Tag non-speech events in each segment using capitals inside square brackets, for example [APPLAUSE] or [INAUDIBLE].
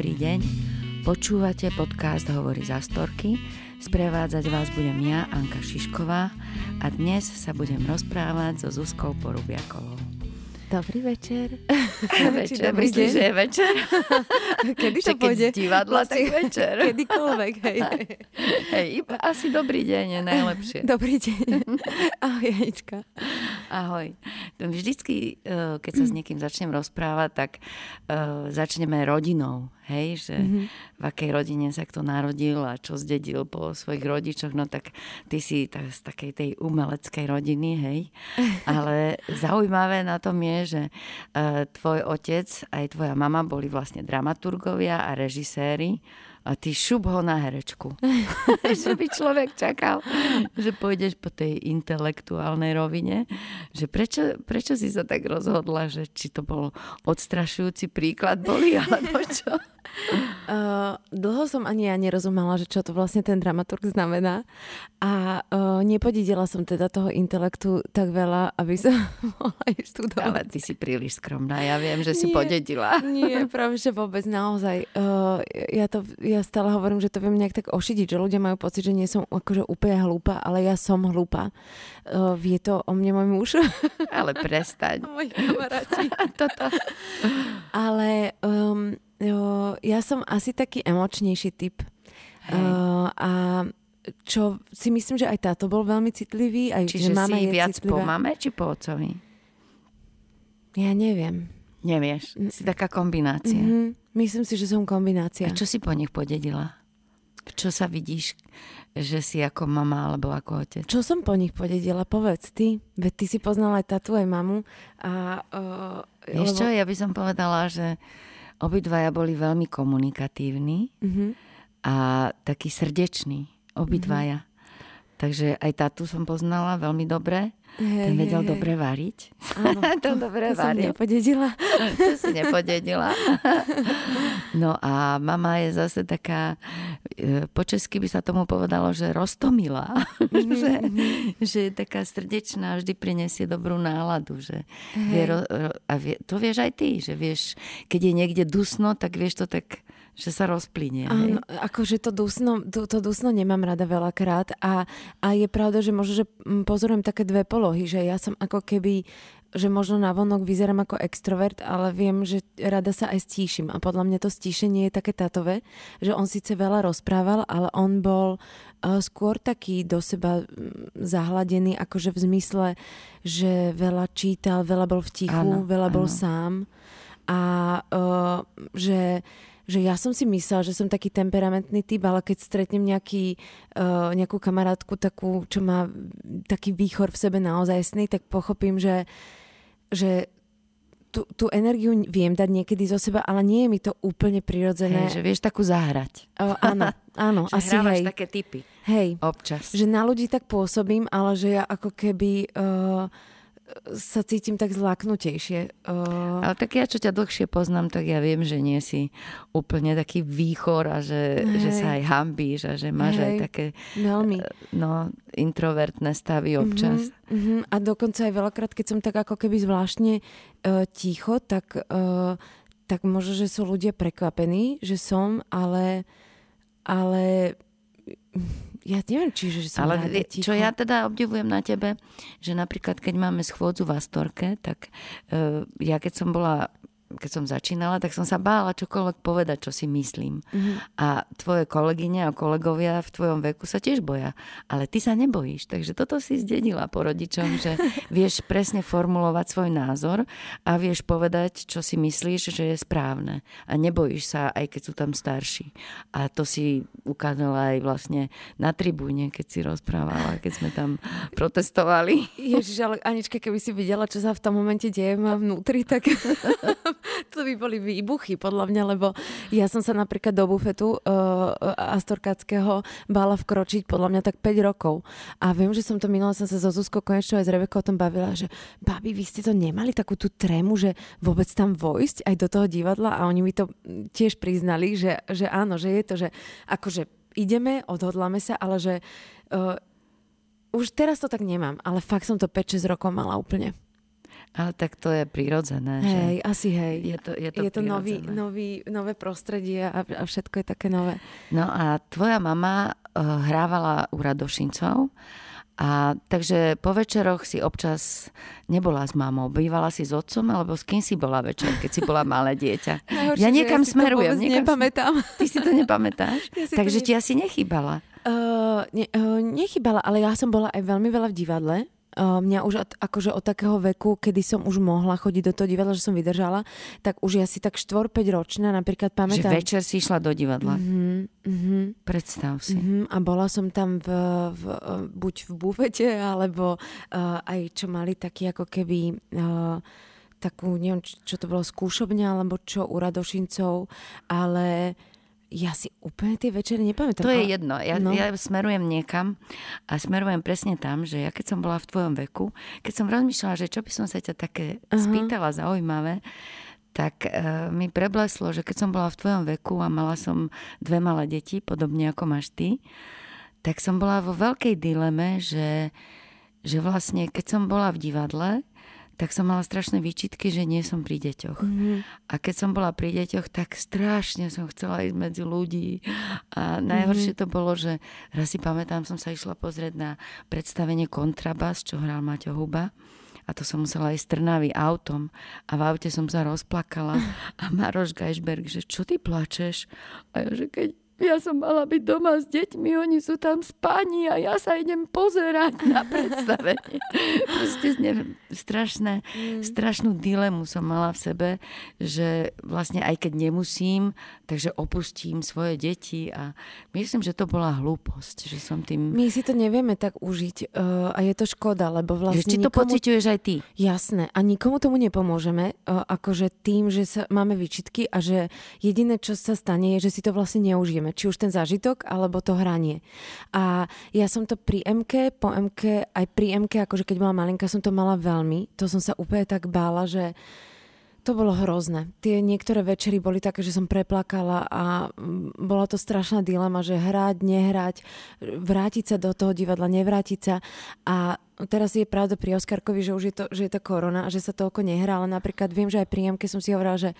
Dobrý deň, počúvate podcast Hovorí za storky. Sprevádzať vás budem ja, Anka Šišková a dnes sa budem rozprávať so Zuzkou Porubiakovou. Dobrý večer. [LAUGHS] večer, dobrý myslíš, že je večer? [LAUGHS] Kedy to pôjde? Keď divadla, tak večer. [LAUGHS] Kedykoľvek, hej. hej, asi dobrý deň je najlepšie. Dobrý deň. Ahoj, Janička. Ahoj. Vždycky, eh, keď sa s niekým začnem rozprávať, tak uh, začneme rodinou. Hej, že mm-hmm. v akej rodine sa kto narodil a čo zdedil po svojich rodičoch, no tak ty si z takej tej umeleckej rodiny, hej. [LAUGHS] Ale zaujímavé na tom je, že uh, tvoj otec aj tvoja mama boli vlastne dramaturgovia a režiséri a ty šup ho na herečku. [LAUGHS] že by človek čakal, že pôjdeš po tej intelektuálnej rovine. Že prečo, prečo si sa tak rozhodla, že či to bol odstrašujúci príklad boli, alebo čo? [LAUGHS] [LAUGHS] Uh, dlho som ani ja nerozumela, že čo to vlastne ten dramaturg znamená a uh, nepodidela som teda toho intelektu tak veľa, aby som [LAUGHS] mohla ísť Ale ty si príliš skromná, ja viem, že si nie, podedila. [LAUGHS] Nie, práve že vôbec naozaj. Uh, ja, to, ja stále hovorím, že to viem nejak tak ošidiť, že ľudia majú pocit, že nie som akože úplne hlúpa, ale ja som hlúpa. Uh, vie to o mne môj muž. Ale prestaň. Moji kamaráti. Toto. Ale um, ja som asi taký emočnejší typ. Uh, a čo si myslím, že aj táto bol veľmi citlivý. Aj, Čiže že mama si je viac citlivá. po mame či po ocovi? Ja neviem. Nevieš, si taká kombinácia. Mm-hmm. Myslím si, že som kombinácia. A čo si po nich podedila? Čo sa vidíš, že si ako mama alebo ako otec? Čo som po nich podedila? Povedz ty. Veď ty si poznala aj tatu, aj mamu. A, uh, Vieš lebo... čo, ja by som povedala, že Obidvaja boli veľmi komunikatívni mm-hmm. a takí srdeční. Obidvaja. Mm-hmm. Takže aj tátu som poznala veľmi dobre. Hey, Ten vedel hey, dobre variť. Áno, [LAUGHS] to, dobre to varil. som nepodedila. [LAUGHS] to si nepodedila. no a mama je zase taká, e, po česky by sa tomu povedalo, že roztomila. Mm-hmm. [LAUGHS] že, že je taká srdečná, vždy prinesie dobrú náladu. Že vie, a vie, to vieš aj ty, že vieš, keď je niekde dusno, tak vieš to tak že sa rozplynie. Áno, akože to dusno, to, to dusno nemám rada veľakrát a, a je pravda, že možno, že pozorujem také dve polohy, že ja som ako keby že možno na vonok vyzerám ako extrovert, ale viem, že rada sa aj stíšim. A podľa mňa to stíšenie je také tatové, že on síce veľa rozprával, ale on bol uh, skôr taký do seba zahladený, akože v zmysle, že veľa čítal, veľa bol v tichu, áno, veľa bol áno. sám. A uh, že že ja som si myslela, že som taký temperamentný typ, ale keď stretnem nejaký, uh, nejakú kamarátku takú, čo má taký výchor v sebe naozajstný, tak pochopím, že, že tú, tú energiu viem dať niekedy zo seba, ale nie je mi to úplne prirodzené. Hej, že vieš takú zahrať. Uh, áno, [LAUGHS] áno. že asi hej. také typy. Hej. Občas. Že na ľudí tak pôsobím, ale že ja ako keby... Uh, sa cítim tak zlaknutejšie. Uh... Ale tak ja, čo ťa dlhšie poznám, tak ja viem, že nie si úplne taký výchor a že, že sa aj hambíš a že máš Hej. aj také Veľmi. Eh, no, introvertné stavy mhm, občas. Uh-huh, uh-huh. A dokonca aj veľakrát, keď som tak ako keby zvláštne uh, ticho, tak, uh, tak možno, že sú ľudia prekvapení, že som, ale, ale ja neviem, či že som Ale rada ticho. čo ja teda obdivujem na tebe, že napríklad keď máme schôdzu v Astorke, tak uh, ja keď som bola keď som začínala, tak som sa bála čokoľvek povedať, čo si myslím. Mm-hmm. A tvoje kolegyne a kolegovia v tvojom veku sa tiež boja. Ale ty sa nebojíš. Takže toto si zdedila po rodičom, že [LAUGHS] vieš presne formulovať svoj názor a vieš povedať, čo si myslíš, že je správne. A nebojíš sa, aj keď sú tam starší. A to si ukázala aj vlastne na tribúne, keď si rozprávala, keď sme tam [LAUGHS] protestovali. Ježiš, ale Anička, keby si videla, čo sa v tom momente deje vnútri, tak [LAUGHS] [LAUGHS] to by boli výbuchy, podľa mňa, lebo ja som sa napríklad do bufetu uh, Astorkáckého bála vkročiť podľa mňa tak 5 rokov. A viem, že som to minula, som sa so Zuzkou konečne aj s Rebekou o tom bavila, že babi, vy ste to nemali takú tú trému, že vôbec tam vojsť aj do toho divadla a oni mi to tiež priznali, že, že áno, že je to, že akože ideme, odhodláme sa, ale že uh, už teraz to tak nemám, ale fakt som to 5-6 rokov mala úplne. Ale tak to je prirodzené. Hej, že asi hej. Je to, je to, je to nový, nový, nové prostredie a, a všetko je také nové. No a tvoja mama uh, hrávala u Radošincov a takže po večeroch si občas nebola s mamou. Bývala si s otcom, alebo s kým si bola večer, keď si bola malé dieťa? [LAUGHS] Najhoršie, ja niekam ja smerujem. To niekam nepamätám. [LAUGHS] Ty si to nepamätáš? Ja si to takže ne- ti asi nechýbala. Uh, ne, uh, nechybala, ale ja som bola aj veľmi veľa v divadle. Mňa už od, akože od takého veku, kedy som už mohla chodiť do toho divadla, že som vydržala, tak už ja si tak 4-5 ročná napríklad Že pamätám. večer si išla do divadla. Mhm, mhm. Predstav si. Mm-hmm, a bola som tam v, v, buď v bufete, alebo uh, aj čo mali taký ako keby uh, takú, neviem, čo, čo to bolo, skúšobňa, alebo čo u Radošincov, ale ja si úplne tie večery nepamätám. To je ale- jedno. Ja, no. ja smerujem niekam a smerujem presne tam, že ja keď som bola v tvojom veku, keď som rozmýšľala, že čo by som sa ťa také Aha. spýtala zaujímavé, tak uh, mi prebleslo, že keď som bola v tvojom veku a mala som dve malé deti, podobne ako máš ty, tak som bola vo veľkej dileme, že, že vlastne keď som bola v divadle, tak som mala strašné výčitky, že nie som pri deťoch. Mhm. A keď som bola pri deťoch, tak strašne som chcela ísť medzi ľudí. A najhoršie to bolo, že raz si pamätám, som sa išla pozrieť na predstavenie Kontrabas, čo hral Maťo Huba. A to som musela ísť z Trnavy autom. A v aute som sa rozplakala. [LAUGHS] A Maroš Gajšberg, že čo ty plačeš? A ja, že keď ja som mala byť doma s deťmi, oni sú tam spani a ja sa idem pozerať na [LAUGHS] predstavenie. Proste neviem, strašné, strašnú dilemu som mala v sebe, že vlastne aj keď nemusím, takže opustím svoje deti a myslím, že to bola hlúposť, že som tým... My si to nevieme tak užiť uh, a je to škoda, lebo vlastne Že či to nikomu... pociťuješ aj ty. Jasné. A nikomu tomu nepomôžeme, uh, akože tým, že sa, máme výčitky a že jediné, čo sa stane, je, že si to vlastne neužijeme. Či už ten zážitok, alebo to hranie. A ja som to pri MK, po MK, aj pri MK, akože keď bola malinka, som to mala veľmi. To som sa úplne tak bála, že to bolo hrozné. Tie niektoré večery boli také, že som preplakala a mm, bola to strašná dilema, že hrať, nehrať, vrátiť sa do toho divadla, nevrátiť sa. A teraz je pravda pri Oskarkovi, že už je to, že je to korona a že sa toľko nehrá, ale napríklad viem, že aj pri Jamke som si hovorila, že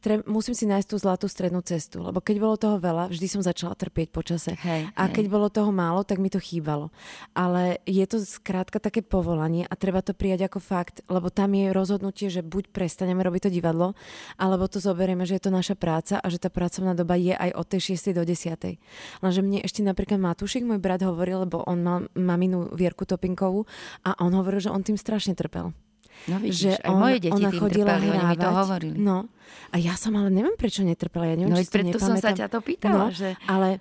tre, musím si nájsť tú zlatú strednú cestu, lebo keď bolo toho veľa, vždy som začala trpieť počase. Hej, A hej. keď bolo toho málo, tak mi to chýbalo. Ale je to skrátka také povolanie a treba to prijať ako fakt, lebo tam je rozhodnutie, že buď prestaneme robiť to divadlo, alebo to zoberieme, že je to naša práca a že tá pracovná doba je aj od tej 6. do 10. Lenže mne ešte napríklad Matúšik, môj brat, hovoril, lebo on mal maminu Vierku Topinkovú a on hovoril, že on tým strašne trpel. No že vidíš, aj on, moje deti ona tým chodila trpeli, oni mi to hrávať. hovorili. No, a ja som ale neviem, prečo netrpela. Ja neviem, No či preto som sa ťa to pýtala, No, že... ale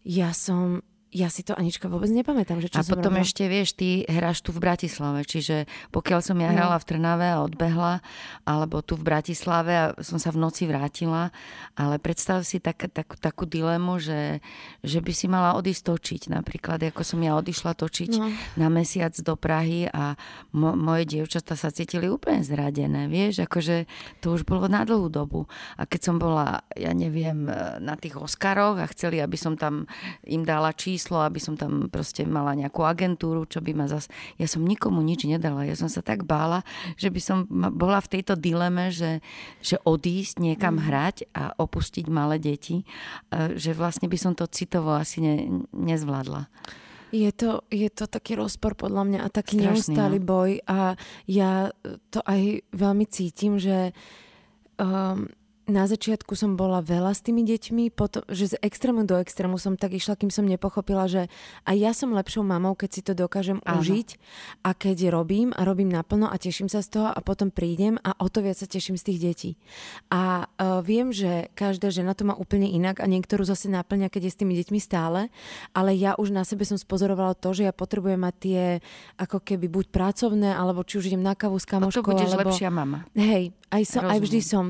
ja som, ja si to Anička vôbec nepamätám, že čo A som potom robila. ešte, vieš, ty hráš tu v Bratislave, čiže pokiaľ som ja hrala v Trnave a odbehla, alebo tu v Bratislave a som sa v noci vrátila, ale predstav si tak, tak, takú dilemu, že, že by si mala odísť točiť. Napríklad, ako som ja odišla točiť No. na mesiac do Prahy a mo- moje dievčatá sa cítili úplne zradené, vieš, akože to už bolo na dlhú dobu. A keď som bola, ja neviem, na tých Oscaroch a chceli, aby som tam im dala číslo, aby som tam proste mala nejakú agentúru, čo by ma zas... Ja som nikomu nič nedala. Ja som sa tak bála, že by som bola v tejto dileme, že, že odísť niekam Mm. hrať a opustiť malé deti, e, že vlastne by som to citovo asi ne, nezvládla. Je to, je to taký rozpor podľa mňa a taký Strašný, neustály no. boj a ja to aj veľmi cítim, že um, na začiatku som bola veľa s tými deťmi, potom, že z extrému do extrému som tak išla, kým som nepochopila, že aj ja som lepšou mamou, keď si to dokážem Áno. užiť a keď robím a robím naplno a teším sa z toho a potom prídem a o to viac sa teším z tých detí. A uh, viem, že každá žena to má úplne inak a niektorú zase naplňa, keď je s tými deťmi stále, ale ja už na sebe som spozorovala to, že ja potrebujem mať tie ako keby buď pracovné, alebo či už idem na kavu s O to kamoškou, budeš alebo... lepšia mama. Hej, aj, som, aj vždy som.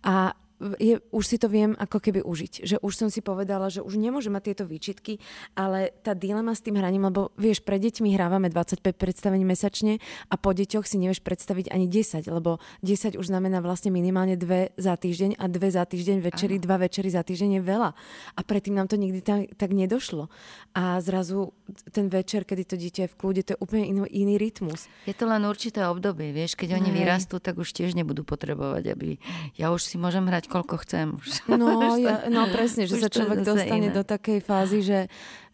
A je, už si to viem ako keby užiť. Že už som si povedala, že už nemôžem mať tieto výčitky, ale tá dilema s tým hraním, lebo vieš, pre deťmi hrávame 25 predstavení mesačne a po deťoch si nevieš predstaviť ani 10, lebo 10 už znamená vlastne minimálne dve za týždeň a dve za týždeň večery, dva večery za týždeň je veľa. A predtým nám to nikdy tak, tak nedošlo. A zrazu ten večer, kedy to dieťa je v kľude, to je úplne iný, iný rytmus. Je to len určité obdobie, vieš, keď oni vyrastú, tak už tiež nebudú potrebovať, aby ja už si môžem hrať koľko chcem. Už. No, [LAUGHS] ja, no presne, že sa človek dostane iné. do takej fázy, že,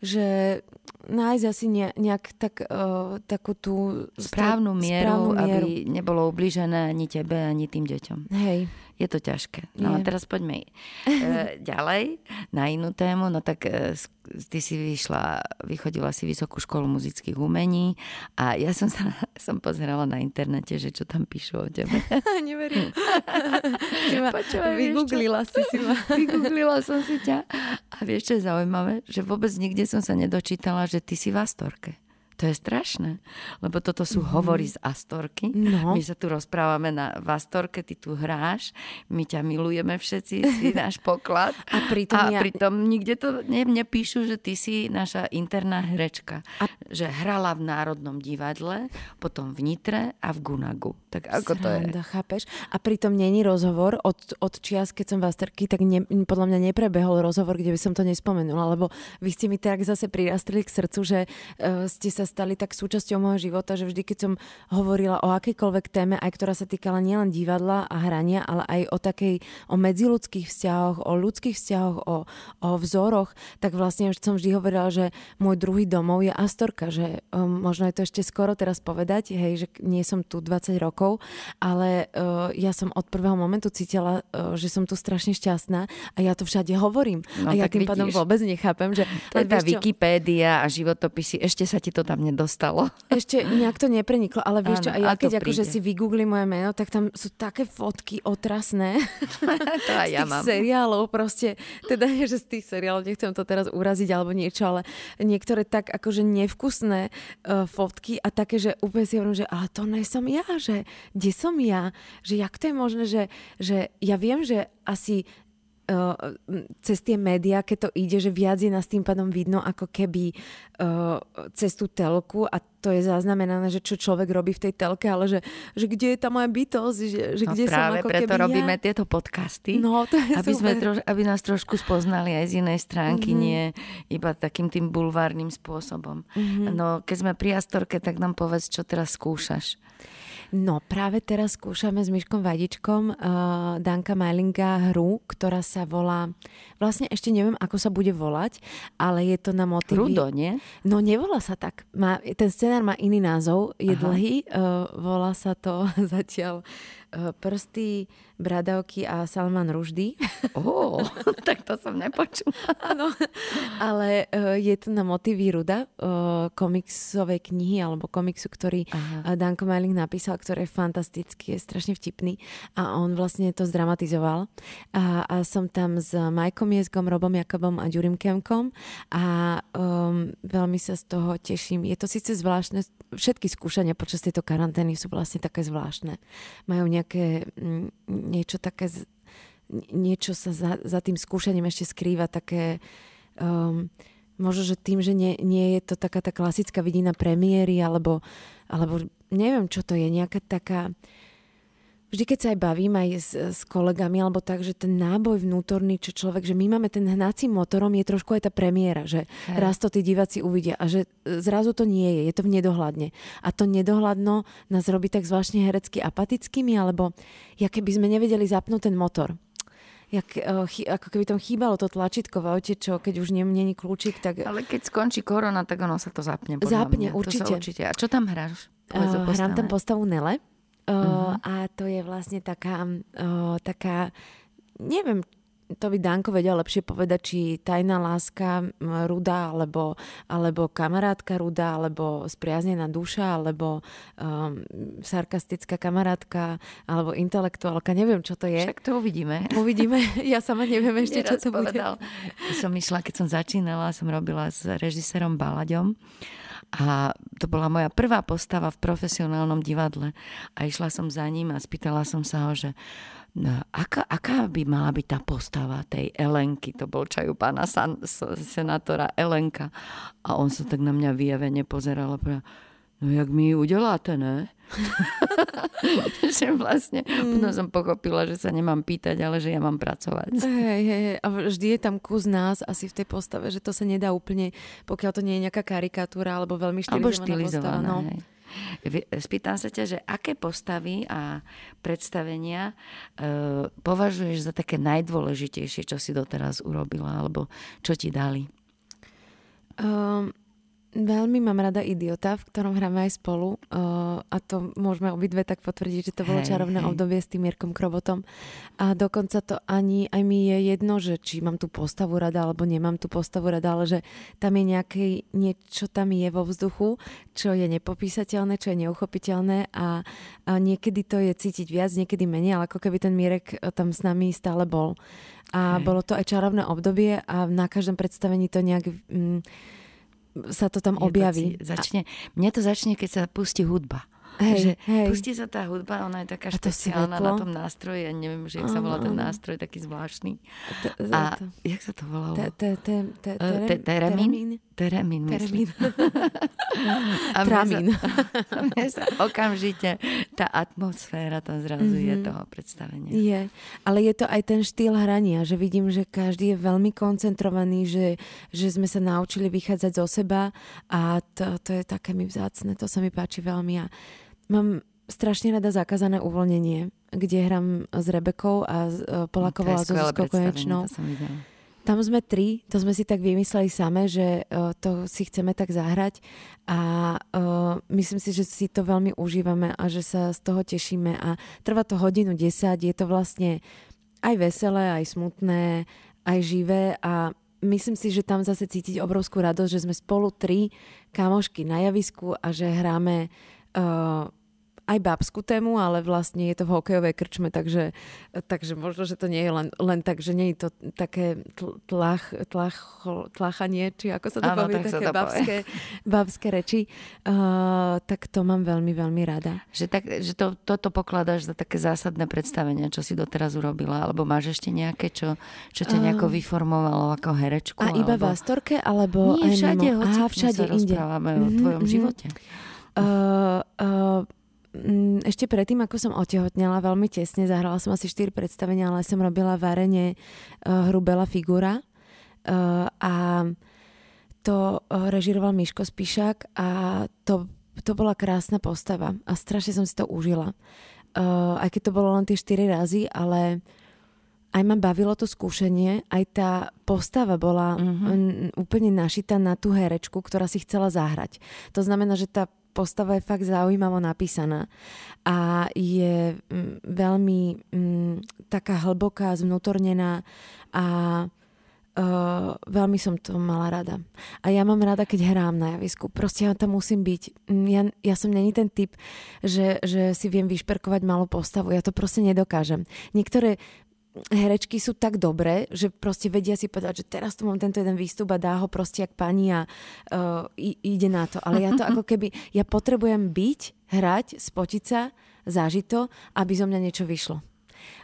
že nájsť asi ne, nejak tak, uh, takú tú správnu mieru, správnu mieru, aby nebolo ubližené ani tebe, ani tým deťom. Hej je to ťažké. No a teraz poďme e, [LAUGHS] ďalej na inú tému. No tak e, ty si vyšla, vychodila si Vysokú školu muzických umení a ja som sa [LAUGHS] som pozerala na internete, že čo tam píšu o tebe. [LAUGHS] Neverím. si ma, Počúvaj, vygooglila si si ma. Vygooglila som si ťa. A vieš, čo je zaujímavé? Že vôbec nikde som sa nedočítala, že ty si v Astorke. To je strašné, lebo toto sú mm-hmm. hovory z Astorky. No. My sa tu rozprávame na, v Astorke, ty tu hráš, my ťa milujeme všetci, si [LAUGHS] náš poklad. A pritom, a ja... pritom nikde to ne, nepíšu, že ty si naša interná herečka. A... Že hrala v Národnom divadle, potom v Nitre a v Gunagu. Tak ako Sranda, to je? chápeš? A pritom není rozhovor od, od čias, keď som v Astorky, tak ne, podľa mňa neprebehol rozhovor, kde by som to nespomenula, lebo vy ste mi tak zase prirastili k srdcu, že uh, ste sa stali tak súčasťou môjho života, že vždy, keď som hovorila o akejkoľvek téme, aj ktorá sa týkala nielen divadla a hrania, ale aj o takej, o medziludských vzťahoch, o ľudských vzťahoch, o, o vzoroch, tak vlastne som vždy hovorila, že môj druhý domov je Astorka, že um, možno je to ešte skoro teraz povedať, hej, že nie som tu 20 rokov, ale uh, ja som od prvého momentu cítila, uh, že som tu strašne šťastná a ja to všade hovorím. No, a ja tým vidíš. pádom vôbec nechápem, že... To je tá Wikipédia a životopisy, ešte sa ti to tam nedostalo. [LAUGHS] Ešte nejak to nepreniklo, ale vieš čo, a ja keď akože si vygoogli moje meno, tak tam sú také fotky otrasné. [LAUGHS] to aj ja mám. seriálov proste, teda nie, že z tých seriálov, nechcem to teraz uraziť alebo niečo, ale niektoré tak akože nevkusné uh, fotky a také, že úplne si hovorím, že ale to nie som ja, že kde som ja, že jak to je možné, že, že ja viem, že asi uh, cez tie médiá, keď to ide, že viac je nás tým pádom vidno ako keby uh, cez tú telku a to je zaznamenané, že čo človek robí v tej telke, ale že, že kde je tá moja bytosť, že, že no kde práve som ako preto keby robíme ja. tieto podcasty, no, to je aby, sme troš, aby nás trošku spoznali aj z inej stránky, mm-hmm. nie iba takým tým bulvárnym spôsobom. Mm-hmm. No keď sme pri Astorke, tak nám povedz, čo teraz skúšaš. No práve teraz skúšame s Myškom Vadičkom uh, Danka Majlinga hru, ktorá sa volá, vlastne ešte neviem, ako sa bude volať, ale je to na motivy... Rudo, nie? No nevolá sa tak. Má, ten scenár má iný názov, je Aha. dlhý, uh, volá sa to [LAUGHS] zatiaľ Eh, prsty, bradavky a Salman Ruždy. Oh, [LAUGHS] tak to som nepočula. Áno, ale uh, je to na motivy Ruda, uh, komiksovej knihy alebo komiksu, ktorý Aha. Danko Meiling napísal, ktorý je fantastický, je strašne vtipný a on vlastne to zdramatizoval. A, a som tam s Majkom Jezgom, Robom Jakobom a Ďurim Kemkom a um, veľmi sa z toho teším. Je to síce zvláštne, všetky skúšania počas tejto karantény sú vlastne také zvláštne. Majú nejak nejaké, niečo také, niečo sa za, za tým skúšaním ešte skrýva, také, um, možno, že tým, že nie, nie je to taká tá klasická vidina premiéry, alebo, alebo neviem, čo to je, nejaká taká, vždy, keď sa aj bavím aj s, s kolegami, alebo tak, že ten náboj vnútorný, čo človek, že my máme ten hnacím motorom, je trošku aj tá premiéra, že Hej. raz to tí diváci uvidia a že zrazu to nie je, je to v nedohľadne. A to nedohľadno nás robí tak zvláštne herecky apatickými, alebo ja keby sme nevedeli zapnúť ten motor jak, chy, ako keby tam chýbalo to tlačítko v aute, čo keď už není kľúčik, tak... Ale keď skončí korona, tak ono sa to zapne. Zapne, mňa. určite. To určite. A čo tam hráš? Uh, hrám tam postavu Nele. Uh, a to je vlastne taká, uh, taká, neviem, to by Danko vedel lepšie povedať, či tajná láska Ruda, alebo, alebo kamarátka Ruda, alebo spriaznená duša, alebo um, sarkastická kamarátka, alebo intelektuálka, neviem, čo to je. Však to uvidíme. [LAUGHS] Uvidíme, ja sama neviem ešte, čo to povedal. bude. Som išla, keď som začínala, som robila s režisérom Balaďom a to bola moja prvá postava v profesionálnom divadle. A išla som za ním a spýtala som sa ho, že aká, aká by mala byť tá postava tej Elenky? To bol čajú pána san, senátora Elenka. A on sa tak na mňa vyjavene pozeral a povedal, no jak mi udeláte, ne? [LAUGHS] že vlastne mm. potom som pochopila, že sa nemám pýtať, ale že ja mám pracovať. Hej, hej, a vždy je tam kus nás asi v tej postave, že to sa nedá úplne, pokiaľ to nie je nejaká karikatúra alebo veľmi štilizovaná, alebo postava. No. Hej. Spýtam sa ťa, že aké postavy a predstavenia e, považuješ za také najdôležitejšie, čo si doteraz urobila, alebo čo ti dali? Um, Veľmi mám rada Idiota, v ktorom hráme aj spolu uh, a to môžeme obidve tak potvrdiť, že to bolo hej, čarovné hej. obdobie s tým Mirkom Krobotom a dokonca to ani aj mi je jedno, že či mám tú postavu rada alebo nemám tú postavu rada, ale že tam je nejaké niečo tam je vo vzduchu, čo je nepopísateľné, čo je neuchopiteľné a, a niekedy to je cítiť viac, niekedy menej, ale ako keby ten Mirek eh, tam s nami stále bol. A hej. bolo to aj čarovné obdobie a na každom predstavení to nejak... Mm, sa to tam objaví. To začne, mne to začne, keď sa pustí hudba. Hej, že hej. pustí sa tá hudba, ona je taká špeciálna na tom nástroji, ja neviem, že jak sa volá ten nástroj, taký zvláštny. A jak sa to volalo? Teremín? Teremín, myslím. [LAUGHS] Tramín. [LAUGHS] Mne sa okamžite tá atmosféra tam zrazu je mhm. toho predstavenia. Je, ale je to aj ten štýl hrania, že vidím, že každý je veľmi koncentrovaný, že, že sme sa naučili vychádzať zo seba a to, to je také mi vzácne, to sa mi páči veľmi a Mám strašne rada zakázané uvoľnenie, kde hram s Rebekou a e, Polakovou a so Zuzkou Konečnou. Tam sme tri, to sme si tak vymysleli same, že uh, to si chceme tak zahrať a uh, myslím si, že si to veľmi užívame a že sa z toho tešíme a trvá to hodinu 10, je to vlastne aj veselé, aj smutné, aj živé a myslím si, že tam zase cítiť obrovskú radosť, že sme spolu tri kamošky na javisku a že hráme uh, aj babskú tému, ale vlastne je to v hokejovej krčme, takže, takže možno, že to nie je len, len tak, že nie je to také tlach, tlach, tlachanie, či ako sa to Áno, povie, také babské, babské reči. Uh, tak to mám veľmi, veľmi rada. Že, tak, že to, toto pokladáš za také zásadné predstavenie, čo si doteraz urobila, alebo máš ešte nejaké, čo, čo ťa nejako vyformovalo ako herečku? A iba v Astorke, alebo nie, všade, aj mimo? Aha, všade inde. o tvojom mm-hmm. živote. Uh, uh, ešte predtým, ako som otehotnela veľmi tesne, zahrala som asi 4 predstavenia, ale som robila varenie uh, hru Bela Figura uh, a to uh, režiroval Miško Spišák a to, to bola krásna postava a strašne som si to užila. Uh, aj keď to bolo len tie 4 razy, ale aj ma bavilo to skúšanie, aj tá postava bola mm-hmm. úplne našita na tú herečku, ktorá si chcela zahrať. To znamená, že tá postava je fakt zaujímavo napísaná a je mm, veľmi mm, taká hlboká, zvnútornená a Uh, veľmi som to mala rada. A ja mám rada, keď hrám na javisku. Proste ja tam musím byť. Mm, ja, ja som není ten typ, že, že si viem vyšperkovať malú postavu. Ja to proste nedokážem. Niektoré herečky sú tak dobré, že proste vedia si povedať, že teraz tu mám tento jeden výstup a dá ho proste jak pani a uh, ide na to. Ale ja to [LAUGHS] ako keby, ja potrebujem byť, hrať, spotiť sa, zažiť to, aby zo mňa niečo vyšlo.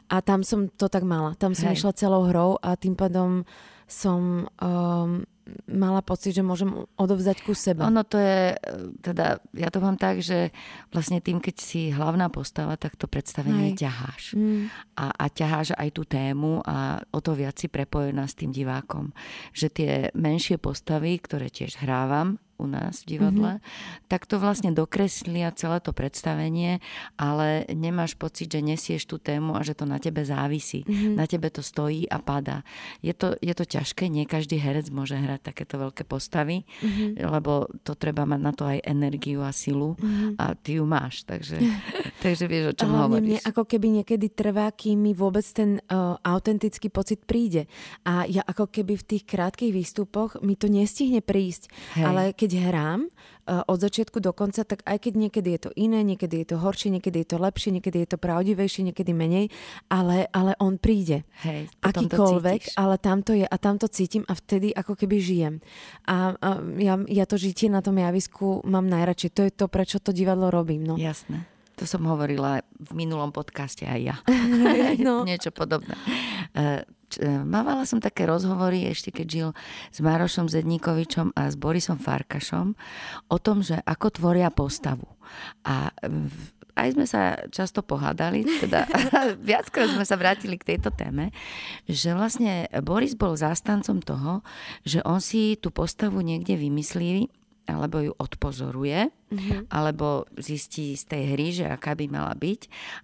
A tam som to tak mala. Tam som Hej. išla celou hrou a tým pádom som um, mala pocit, že môžem odovzdať ku sebe. Ono to je, teda ja to mám tak, že vlastne tým, keď si hlavná postava, tak to predstavenie Aj. ťaháš. Mm. A, a ťaháš aj tú tému a o to viac si prepojená s tým divákom. Že tie menšie postavy, ktoré tiež hrávam, u nás v divadle, mm-hmm. tak to vlastne dokreslia celé to predstavenie, ale nemáš pocit, že nesieš tú tému a že to na tebe závisí. Mm-hmm. Na tebe to stojí a padá. Je to, je to ťažké, nie každý herec môže hrať takéto veľké postavy, mm-hmm. lebo to treba mať na to aj energiu a silu mm-hmm. a ty ju máš, takže, [LAUGHS] takže vieš, o čom Hlavne hovoríš. Mne ako keby niekedy trvá, kým mi vôbec ten uh, autentický pocit príde. A ja ako keby v tých krátkých výstupoch mi to nestihne prísť, Hej. ale keď keď hrám uh, od začiatku do konca, tak aj keď niekedy je to iné, niekedy je to horšie, niekedy je to lepšie, niekedy je to pravdivejšie, niekedy menej, ale, ale on príde. Hej, Akýkoľvek, ale tamto je a tamto cítim a vtedy ako keby žijem. A, a ja, ja to žitie na tom javisku mám najradšej. To je to, prečo to divadlo robím. No. Jasné. To som hovorila v minulom podcaste aj ja. [LAUGHS] no. Niečo podobné. E, e, mávala som také rozhovory ešte, keď žil s Marošom Zedníkovičom a s Borisom Farkašom o tom, že ako tvoria postavu. A aj sme sa často pohádali, teda [LAUGHS] viackrát sme sa vrátili k tejto téme, že vlastne Boris bol zástancom toho, že on si tú postavu niekde vymyslí alebo ju odpozoruje, mm-hmm. alebo zistí z tej hry, že aká by mala byť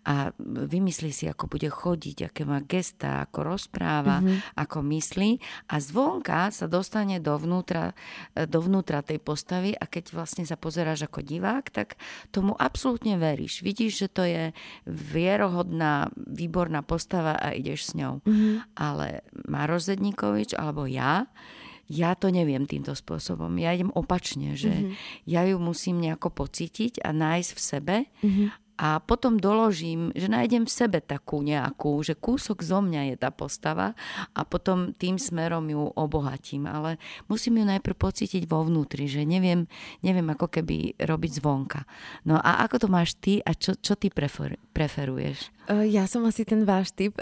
a vymyslí si, ako bude chodiť, aké má gesta, ako rozpráva, mm-hmm. ako myslí a zvonka sa dostane dovnútra, dovnútra tej postavy a keď vlastne sa pozeráš ako divák, tak tomu absolútne veríš. Vidíš, že to je vierohodná, výborná postava a ideš s ňou. Mm-hmm. Ale Maroš Zedníkovič alebo ja ja to neviem týmto spôsobom. Ja idem opačne, že mm-hmm. ja ju musím nejako pocítiť a nájsť v sebe mm-hmm a potom doložím, že nájdem v sebe takú nejakú, že kúsok zo mňa je tá postava a potom tým smerom ju obohatím. Ale musím ju najprv pocítiť vo vnútri, že neviem, neviem ako keby robiť zvonka. No a ako to máš ty a čo, čo ty prefer, preferuješ? Ja som asi ten váš typ.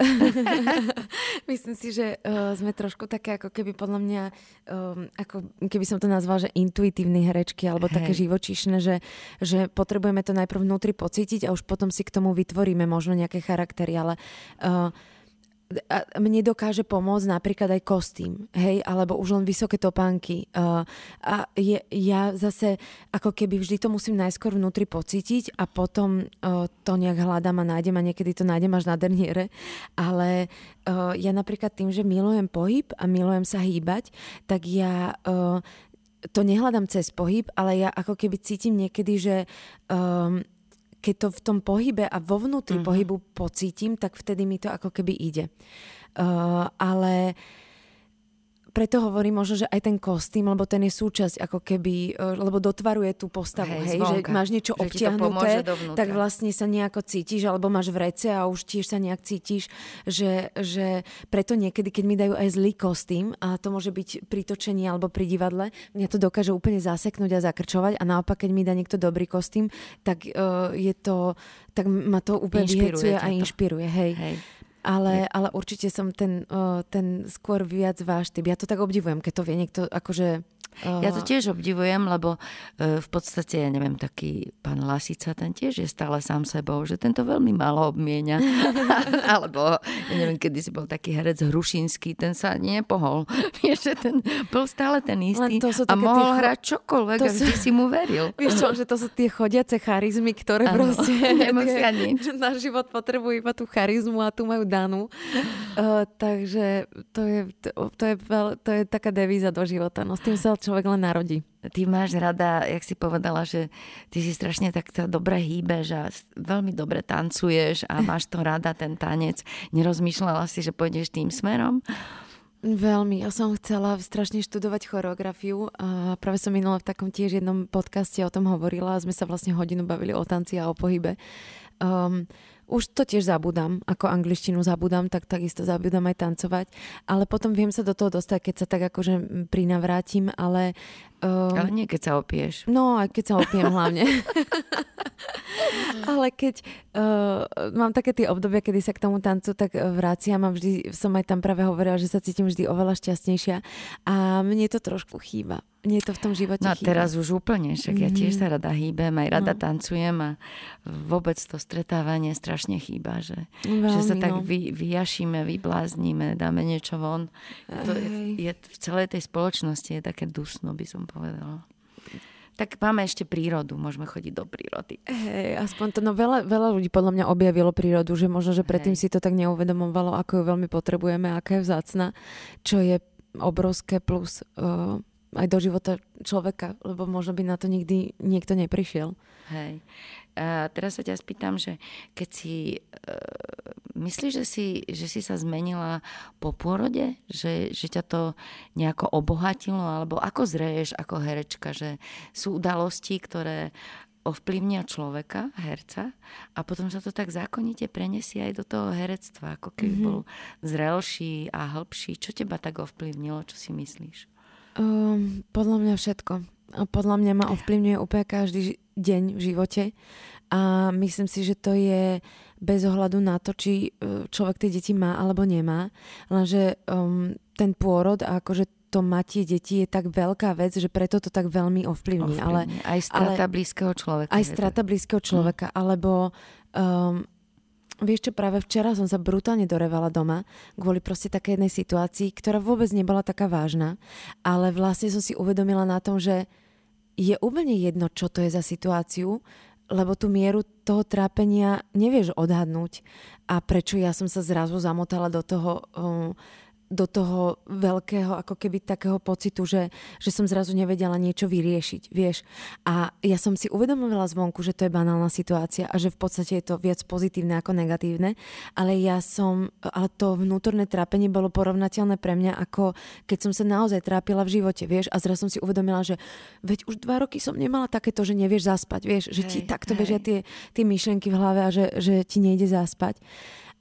[LAUGHS] Myslím si, že uh, sme trošku také ako keby podľa mňa, um, ako keby som to nazvala, že intuitívne herečky alebo Hej. také živočíšne, že, že potrebujeme to najprv vnútri pocítiť a už potom si k tomu vytvoríme možno nejaké charaktery, ale uh, mne dokáže pomôcť napríklad aj kostým, hej, alebo už len vysoké topánky. Uh, a je, ja zase ako keby vždy to musím najskôr vnútri pocítiť a potom uh, to nejak hľadám a nájdem a niekedy to nájdem až na derniere. Ale uh, ja napríklad tým, že milujem pohyb a milujem sa hýbať, tak ja uh, to nehľadám cez pohyb, ale ja ako keby cítim niekedy, že um, keď to v tom pohybe a vo vnútri uh-huh. pohybu pocítim, tak vtedy mi to ako keby ide. Uh, ale uh, preto hovorím možno, že aj ten kostým, lebo ten je súčasť ako keby, e, lebo dotvaruje tú postavu, hej, hej že máš niečo že obtiahnuté, tak vlastne sa nejako cítiš, alebo máš v rece a už tiež sa nejak cítiš, že, že preto niekedy, keď mi dajú aj zlý kostým, a to môže byť pri točení alebo pri divadle, mňa to dokáže úplne zaseknúť a zakrčovať a naopak, keď mi dá niekto dobrý kostým, tak uh, je to, tak ma to úplne vyhecuje a inšpiruje, hej. hej ale, ale určite som ten, ten skôr viac váš typ. Ja to tak obdivujem, keď to vie niekto akože ja to tiež obdivujem, lebo e, v podstate, ja neviem, taký pán Lasica, ten tiež je stále sám sebou, že tento veľmi málo obmienia. [LAUGHS] Alebo, ja neviem, kedy si bol taký herec Hrušinský, ten sa nepohol. [LAUGHS] Vieš, že ten bol stále ten istý a mohol cho... hrať čokoľvek to a vždy sú... si mu veril. [LAUGHS] Vieš čo, že to sú tie chodiace charizmy, ktoré ano, proste nemusia nič. Na život potrebujú iba tú charizmu a tu majú danú. Uh, takže to je, to, to, je, to je taká devíza do života. No s tým sa človek len narodí. Ty máš rada, jak si povedala, že ty si strašne takto dobre hýbeš a veľmi dobre tancuješ a [LAUGHS] máš to rada, ten tanec. Nerozmýšľala si, že pôjdeš tým smerom? Veľmi. Ja som chcela strašne študovať choreografiu a práve som minula v takom tiež jednom podcaste o tom hovorila a sme sa vlastne hodinu bavili o tanci a o pohybe. Um, už to tiež zabudám, ako angličtinu zabudám, tak takisto zabudám aj tancovať, ale potom viem sa do toho dostať, keď sa tak akože prinavrátim, ale... Um, ale nie keď sa opieš. No, aj keď sa opiem hlavne. [LAUGHS] ale keď uh, mám také tie obdobia, kedy sa k tomu tancu tak vraciam a vždy som aj tam práve hovorila, že sa cítim vždy oveľa šťastnejšia a mne to trošku chýba je to v tom živote No chýba. teraz už úplne, však mm-hmm. ja tiež sa rada hýbem, aj rada no. tancujem a vôbec to stretávanie strašne chýba, že, Veľmi, že sa tak no. vy, vyjašíme, vybláznime, dáme niečo von. To je, je, v celej tej spoločnosti je také dusno, by som povedala. Tak máme ešte prírodu, môžeme chodiť do prírody. Hej, aspoň to, no veľa, veľa ľudí podľa mňa objavilo prírodu, že možno, že predtým Hej. si to tak neuvedomovalo, ako ju veľmi potrebujeme, aká je vzácna, čo je obrovské plus uh, aj do života človeka, lebo možno by na to nikdy niekto neprišiel. Hej. A teraz sa ťa spýtam, že keď si... E, myslíš, že si, že si sa zmenila po pôrode? Že, že ťa to nejako obohatilo? Alebo ako zreješ ako herečka? Že sú udalosti, ktoré ovplyvnia človeka, herca a potom sa to tak zákonite prenesie aj do toho herectva, ako keby mm-hmm. bol zrelší a hĺbší. Čo teba tak ovplyvnilo? Čo si myslíš? Um, podľa mňa všetko. Podľa mňa ma ovplyvňuje úplne každý deň v živote. a myslím si, že to je bez ohľadu na to, či e, človek tie deti má alebo nemá, lenže um, ten pôrod a akože to matie deti je tak veľká vec, že preto to tak veľmi ovplyvní. ovplyvní. Ale, aj strata ale, blízkeho človeka. Aj strata blízkeho človeka, mm. alebo um, Vieš čo, práve včera som sa brutálne dorevala doma kvôli proste také jednej situácii, ktorá vôbec nebola taká vážna, ale vlastne som si uvedomila na tom, že je úplne jedno, čo to je za situáciu, lebo tú mieru toho trápenia nevieš odhadnúť. A prečo ja som sa zrazu zamotala do toho um, do toho veľkého ako keby takého pocitu, že, že som zrazu nevedela niečo vyriešiť, vieš. A ja som si uvedomila zvonku, že to je banálna situácia a že v podstate je to viac pozitívne ako negatívne, ale ja som, ale to vnútorné trápenie bolo porovnateľné pre mňa ako keď som sa naozaj trápila v živote, vieš, a zrazu som si uvedomila, že veď už dva roky som nemala takéto, že nevieš zaspať, vieš, že ti takto bežia tie, tie myšlenky v hlave a že, že ti nejde zaspať.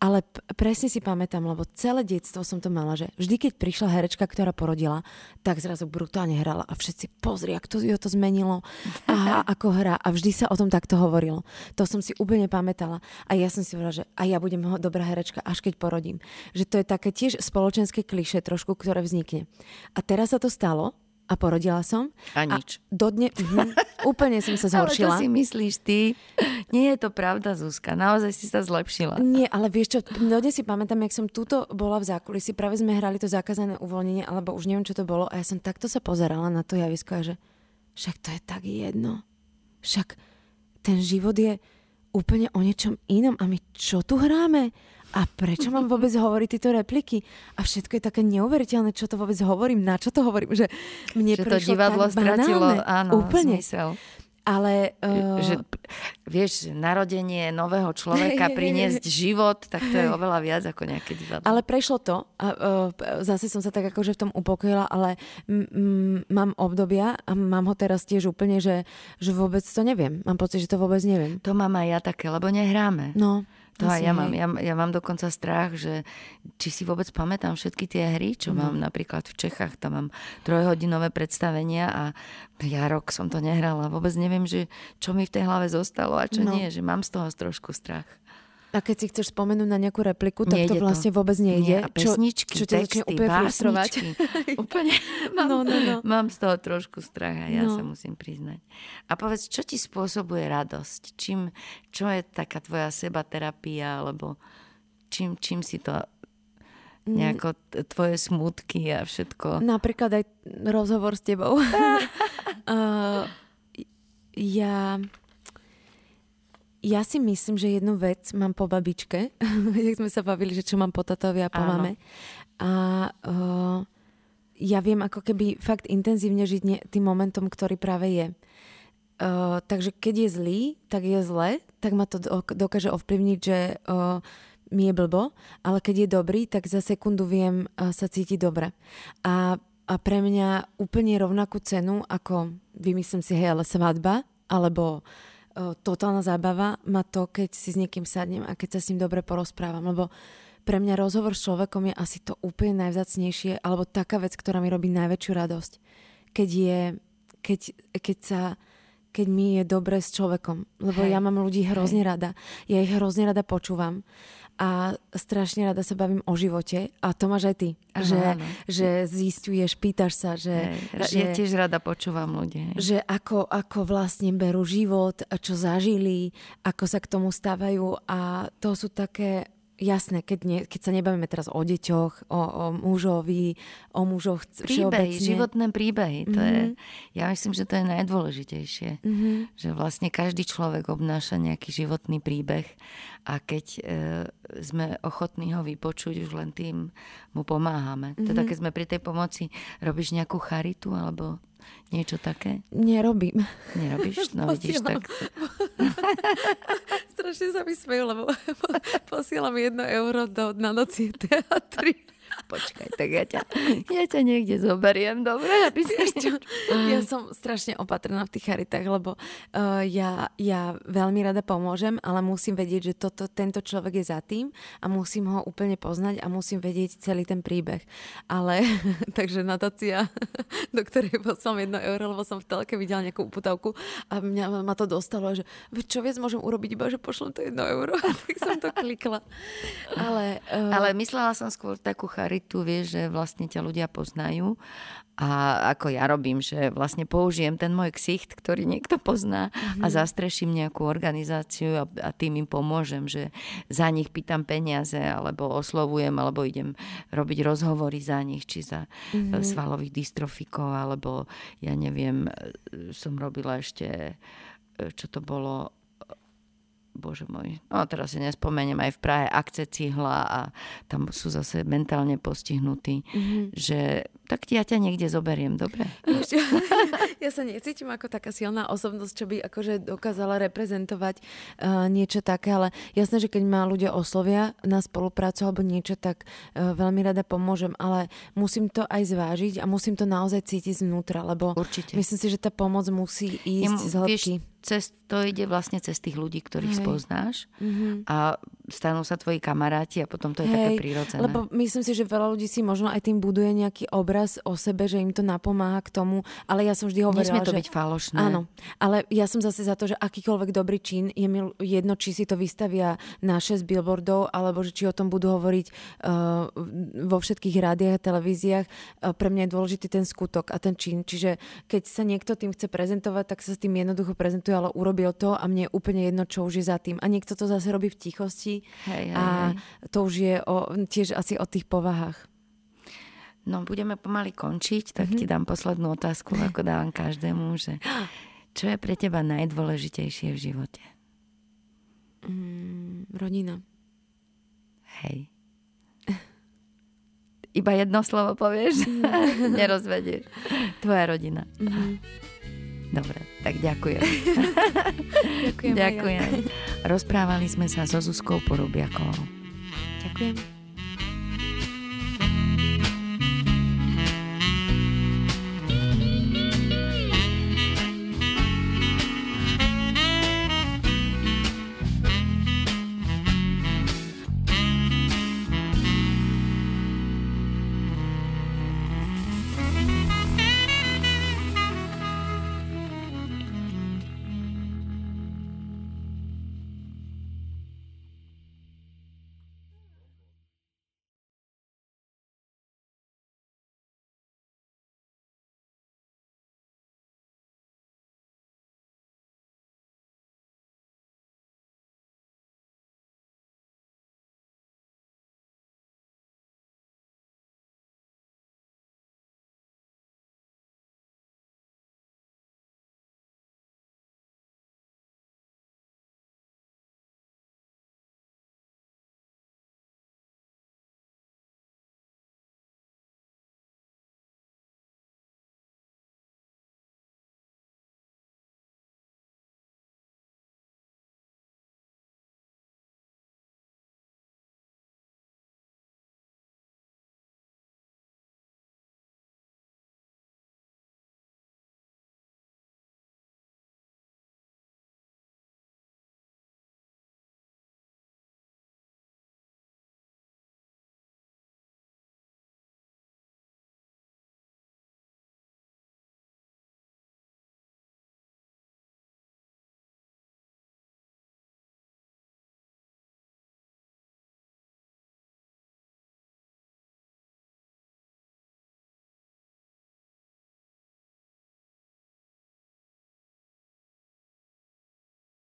Ale p- presne si pamätám, lebo celé detstvo som to mala, že vždy, keď prišla herečka, ktorá porodila, tak zrazu brutálne hrala a všetci pozri, ako to, to zmenilo a [LAUGHS] ako hra a vždy sa o tom takto hovorilo. To som si úplne pamätala a ja som si povedala, že a ja budem dobrá herečka, až keď porodím. Že to je také tiež spoločenské kliše trošku, ktoré vznikne. A teraz sa to stalo a porodila som. A nič. A dodne, uh, úplne som sa zhoršila. [LAUGHS] ale to si myslíš ty. Nie je to pravda, Zuzka. Naozaj si sa zlepšila. Nie, ale vieš čo, dodne si pamätám, jak som túto bola v zákulisí, práve sme hrali to zakázané uvoľnenie, alebo už neviem, čo to bolo, a ja som takto sa pozerala na to javisko a že však to je tak jedno. Však ten život je úplne o niečom inom a my čo tu hráme? A prečo mám vôbec hovoriť tieto repliky? A všetko je také neuveriteľné, čo to vôbec hovorím, na čo to hovorím, že mne že to divadlo tak stratilo áno, úplne. zmysel. Ale... Uh... Že, vieš, narodenie nového človeka, [LAUGHS] priniesť život, tak to je oveľa viac ako nejaké divadlo. Ale prešlo to. A, uh, zase som sa tak akože v tom upokojila, ale m- m- mám obdobia a mám ho teraz tiež úplne, že, že vôbec to neviem. Mám pocit, že to vôbec neviem. To mám aj ja také, lebo nehráme. No. To aj ja mám, ja, ja mám dokonca strach, že či si vôbec pamätám všetky tie hry, čo mm. mám napríklad v Čechách, tam mám trojhodinové predstavenia a ja rok som to nehrala. Vôbec neviem, že čo mi v tej hlave zostalo a čo no. nie, že mám z toho trošku strach. A keď si chceš spomenúť na nejakú repliku, tak nejde to vlastne to. vôbec nejde. Nie, a pesničky, čo, čo texty, úplne frustrovať. [LAUGHS] úplne mám, [LAUGHS] no, no, no. mám z toho trošku strach a ja no. sa musím priznať. A povedz, čo ti spôsobuje radosť? Čím, čo je taká tvoja sebaterapia, alebo čím, čím si to mm. nejako tvoje smutky a všetko. Napríklad aj rozhovor s tebou. [LAUGHS] uh, ja ja si myslím, že jednu vec mám po babičke, [LAUGHS] jak sme sa bavili, že čo mám po tatovi a po Áno. mame. A uh, ja viem ako keby fakt intenzívne žiť ne, tým momentom, ktorý práve je. Uh, takže keď je zlý, tak je zle, tak ma to dokáže ovplyvniť, že uh, mi je blbo, ale keď je dobrý, tak za sekundu viem uh, sa cítiť dobre. A, a pre mňa úplne rovnakú cenu, ako vymyslím si, hej, ale svadba, alebo totálna zábava má to, keď si s niekým sadnem a keď sa s ním dobre porozprávam, lebo pre mňa rozhovor s človekom je asi to úplne najvzácnejšie, alebo taká vec, ktorá mi robí najväčšiu radosť. Keď je, keď, keď sa keď mi je dobre s človekom. Lebo Hej. ja mám ľudí hrozne Hej. rada. Ja ich hrozne rada počúvam a strašne rada sa bavím o živote a to máš aj ty, Aha, že, že zistuješ, pýtaš sa, že, Hej, že... Ja tiež rada počúvam ľudí. Že ako, ako vlastne berú život, čo zažili, ako sa k tomu stávajú a to sú také jasné, keď, nie, keď sa nebavíme teraz o deťoch, o, o mužovi, o mužoch Príbehy, životné príbehy. Mm-hmm. To je, mhm. ja myslím, že to je najdôležitejšie. Mm-hmm. Že vlastne každý človek obnáša nejaký životný príbeh a keď e, sme ochotní ho vypočuť, už len tým mu pomáhame. Mm-hmm. Teda keď sme pri tej pomoci, robíš nejakú charitu alebo Niečo také? Nerobím. Nerobíš? No [LAUGHS] vidíš, tak... [LAUGHS] Strašne sa mi smejú, lebo [LAUGHS] posielam jedno euro do, na noci teatry. Počkaj, tak ja ťa, ja ťa niekde zoberiem, dobre? [LAUGHS] Aby si... ja som strašne opatrná v tých charitách, lebo uh, ja, ja veľmi rada pomôžem, ale musím vedieť, že toto, tento človek je za tým a musím ho úplne poznať a musím vedieť celý ten príbeh. Ale, [LAUGHS] takže natácia, [LAUGHS] do ktorej som jedno euro, lebo som v telke videla nejakú uputavku a mňa ma to dostalo, že čo viac môžem urobiť, iba že pošlem to jedno euro. tak som to klikla. Ale, uh... ale myslela som skôr takú charitu, vieš, že vlastne ťa ľudia poznajú a ako ja robím, že vlastne použijem ten môj ksicht, ktorý niekto pozná mm-hmm. a mhm. zastreším nejakú organizáciu a, a tým im pomôžem, že za nich pýtam peniaze alebo oslovujem, alebo idem robiť rozhovory za nich, či za mm-hmm. svalových dystrofikov, alebo ja neviem, e, som robila ešte, e, čo to bolo, bože môj, no teraz si nespomeniem, aj v Prahe akce cihla a tam sú zase mentálne postihnutí, mm-hmm. že tak ja ťa niekde zoberiem, dobre? [LAUGHS] ja sa necítim ako taká silná osobnosť, čo by akože dokázala reprezentovať uh, niečo také, ale jasné, že keď ma ľudia oslovia na spoluprácu alebo niečo, tak uh, veľmi rada pomôžem, ale musím to aj zvážiť a musím to naozaj cítiť znútra, lebo Určite. myslím si, že tá pomoc musí ísť ja, z hĺbky. Cez, to ide vlastne cez tých ľudí, ktorých Hej. spoznáš mm-hmm. a stanú sa tvoji kamaráti a potom to je Hej, také prírodzené. Lebo myslím si, že veľa ľudí si možno aj tým buduje nejaký obraz o sebe, že im to napomáha k tomu, ale ja som vždy hovorila, Nesmie to že... byť falošné. Áno, ale ja som zase za to, že akýkoľvek dobrý čin, je mi jedno, či si to vystavia na 6 billboardov, alebo že či o tom budú hovoriť uh, vo všetkých rádiách a televíziách. Uh, pre mňa je dôležitý ten skutok a ten čin. Čiže keď sa niekto tým chce prezentovať, tak sa s tým jednoducho prezentuje ale urobil to a mne je úplne jedno, čo už je za tým. A niekto to zase robí v tichosti hej, hej, a hej. to už je o, tiež asi o tých povahách. No, budeme pomaly končiť, tak mm-hmm. ti dám poslednú otázku, ako dávam každému, že čo je pre teba najdôležitejšie v živote? Mm, rodina. Hej. Iba jedno slovo povieš? Mm. [LAUGHS] Nerozvedieš. Tvoja rodina. Mm-hmm. Dobre, tak ďakujem. [LAUGHS] ďakujem. ďakujem. Rozprávali sme sa so Zuzkou Porubiakovou. Ďakujem.